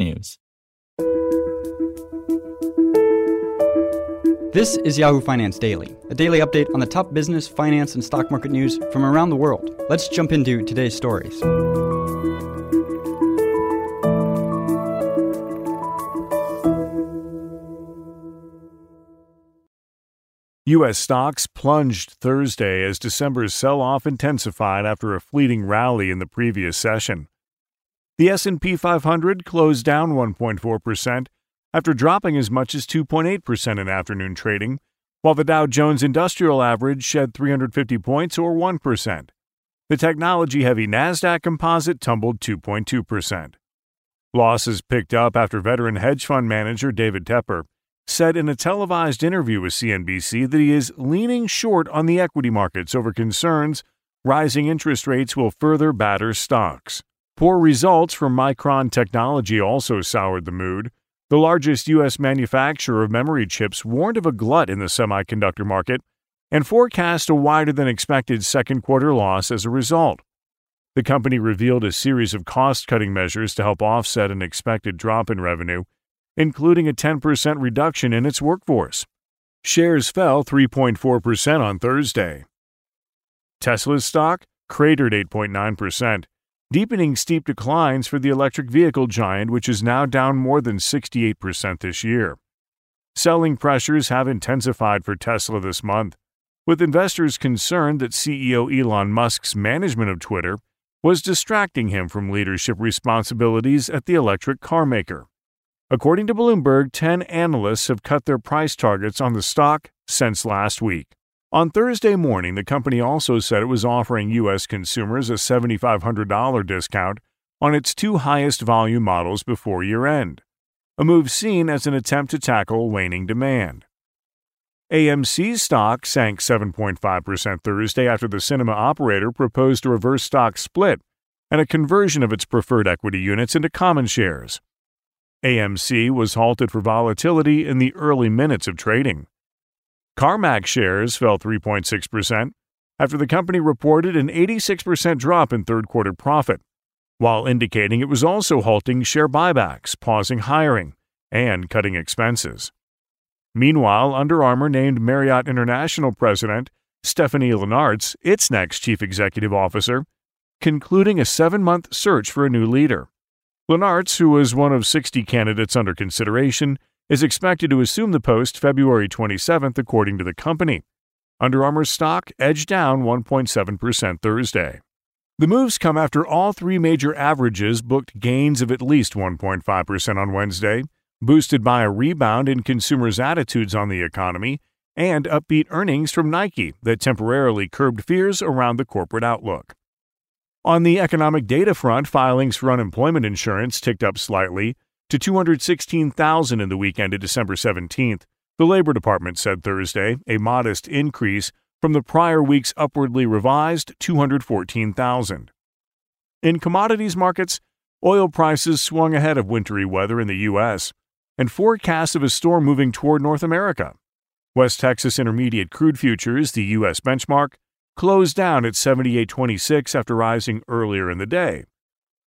technews. This is Yahoo Finance Daily, a daily update on the top business, finance, and stock market news from around the world. Let's jump into today's stories. U.S. stocks plunged Thursday as December's sell-off intensified after a fleeting rally in the previous session. The S&P 500 closed down 1.4% after dropping as much as 2.8% in afternoon trading, while the Dow Jones Industrial Average shed 350 points or 1%. The technology-heavy Nasdaq Composite tumbled 2.2%. Losses picked up after veteran hedge fund manager David Tepper said in a televised interview with CNBC that he is leaning short on the equity markets over concerns rising interest rates will further batter stocks. Poor results from Micron Technology also soured the mood. The largest U.S. manufacturer of memory chips warned of a glut in the semiconductor market and forecast a wider than expected second quarter loss as a result. The company revealed a series of cost cutting measures to help offset an expected drop in revenue including a 10% reduction in its workforce. Shares fell 3.4% on Thursday. Tesla's stock cratered 8.9%, deepening steep declines for the electric vehicle giant, which is now down more than 68% this year. Selling pressures have intensified for Tesla this month, with investors concerned that CEO Elon Musk's management of Twitter was distracting him from leadership responsibilities at the electric car maker. According to Bloomberg, 10 analysts have cut their price targets on the stock since last week. On Thursday morning, the company also said it was offering U.S. consumers a $7,500 discount on its two highest volume models before year end, a move seen as an attempt to tackle waning demand. AMC's stock sank 7.5% Thursday after the cinema operator proposed a reverse stock split and a conversion of its preferred equity units into common shares. AMC was halted for volatility in the early minutes of trading. CarMax shares fell 3.6% after the company reported an 86% drop in third quarter profit, while indicating it was also halting share buybacks, pausing hiring, and cutting expenses. Meanwhile, Under Armour named Marriott International President Stephanie Linnartz its next chief executive officer, concluding a seven month search for a new leader. Linnartz, who was one of 60 candidates under consideration, is expected to assume the post February 27th, according to the company. Under Armour stock edged down 1.7% Thursday. The moves come after all three major averages booked gains of at least 1.5% on Wednesday, boosted by a rebound in consumers' attitudes on the economy and upbeat earnings from Nike that temporarily curbed fears around the corporate outlook. On the economic data front, filings for unemployment insurance ticked up slightly to 216,000 in the week ended December 17th, the Labor Department said Thursday, a modest increase from the prior week's upwardly revised 214,000. In commodities markets, oil prices swung ahead of wintry weather in the U.S. and forecasts of a storm moving toward North America. West Texas Intermediate crude futures, the U.S. benchmark, closed down at 78.26 after rising earlier in the day.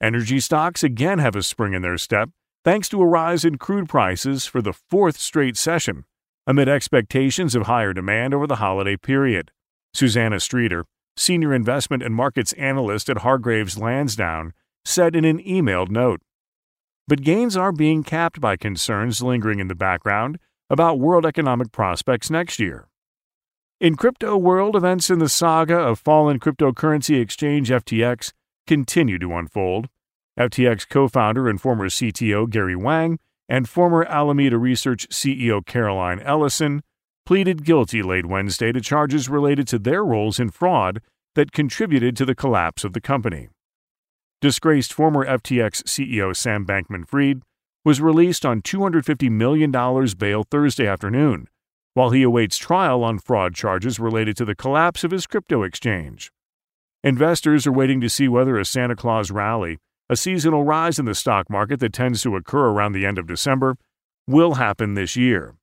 Energy stocks again have a spring in their step thanks to a rise in crude prices for the fourth straight session amid expectations of higher demand over the holiday period. Susannah Streeter, senior investment and markets analyst at Hargreaves Lansdown, said in an emailed note. But gains are being capped by concerns lingering in the background about world economic prospects next year. In crypto world, events in the saga of fallen cryptocurrency exchange FTX continue to unfold. FTX co founder and former CTO Gary Wang and former Alameda Research CEO Caroline Ellison pleaded guilty late Wednesday to charges related to their roles in fraud that contributed to the collapse of the company. Disgraced former FTX CEO Sam Bankman Fried was released on $250 million bail Thursday afternoon, while he awaits trial on fraud charges related to the collapse of his crypto exchange. Investors are waiting to see whether a Santa Claus rally, a seasonal rise in the stock market that tends to occur around the end of December, will happen this year.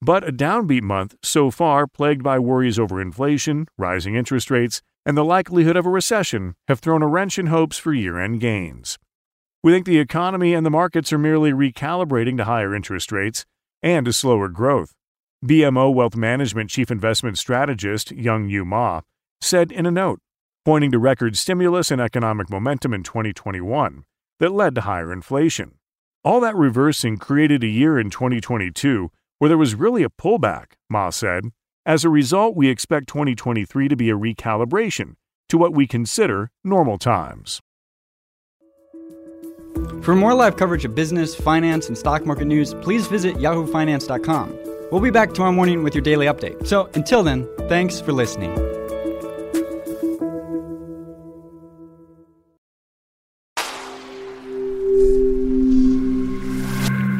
But a downbeat month so far, plagued by worries over inflation, rising interest rates, and the likelihood of a recession, have thrown a wrench in hopes for year end gains. We think the economy and the markets are merely recalibrating to higher interest rates and to slower growth. BMO Wealth Management Chief Investment Strategist Yung-Yu Ma said in a note, pointing to record stimulus and economic momentum in 2021 that led to higher inflation. All that reversing created a year in 2022 where there was really a pullback, Ma said. As a result, we expect 2023 to be a recalibration to what we consider normal times. For more live coverage of business, finance, and stock market news, please visit yahoofinance.com. We'll be back tomorrow morning with your daily update. So until then, thanks for listening.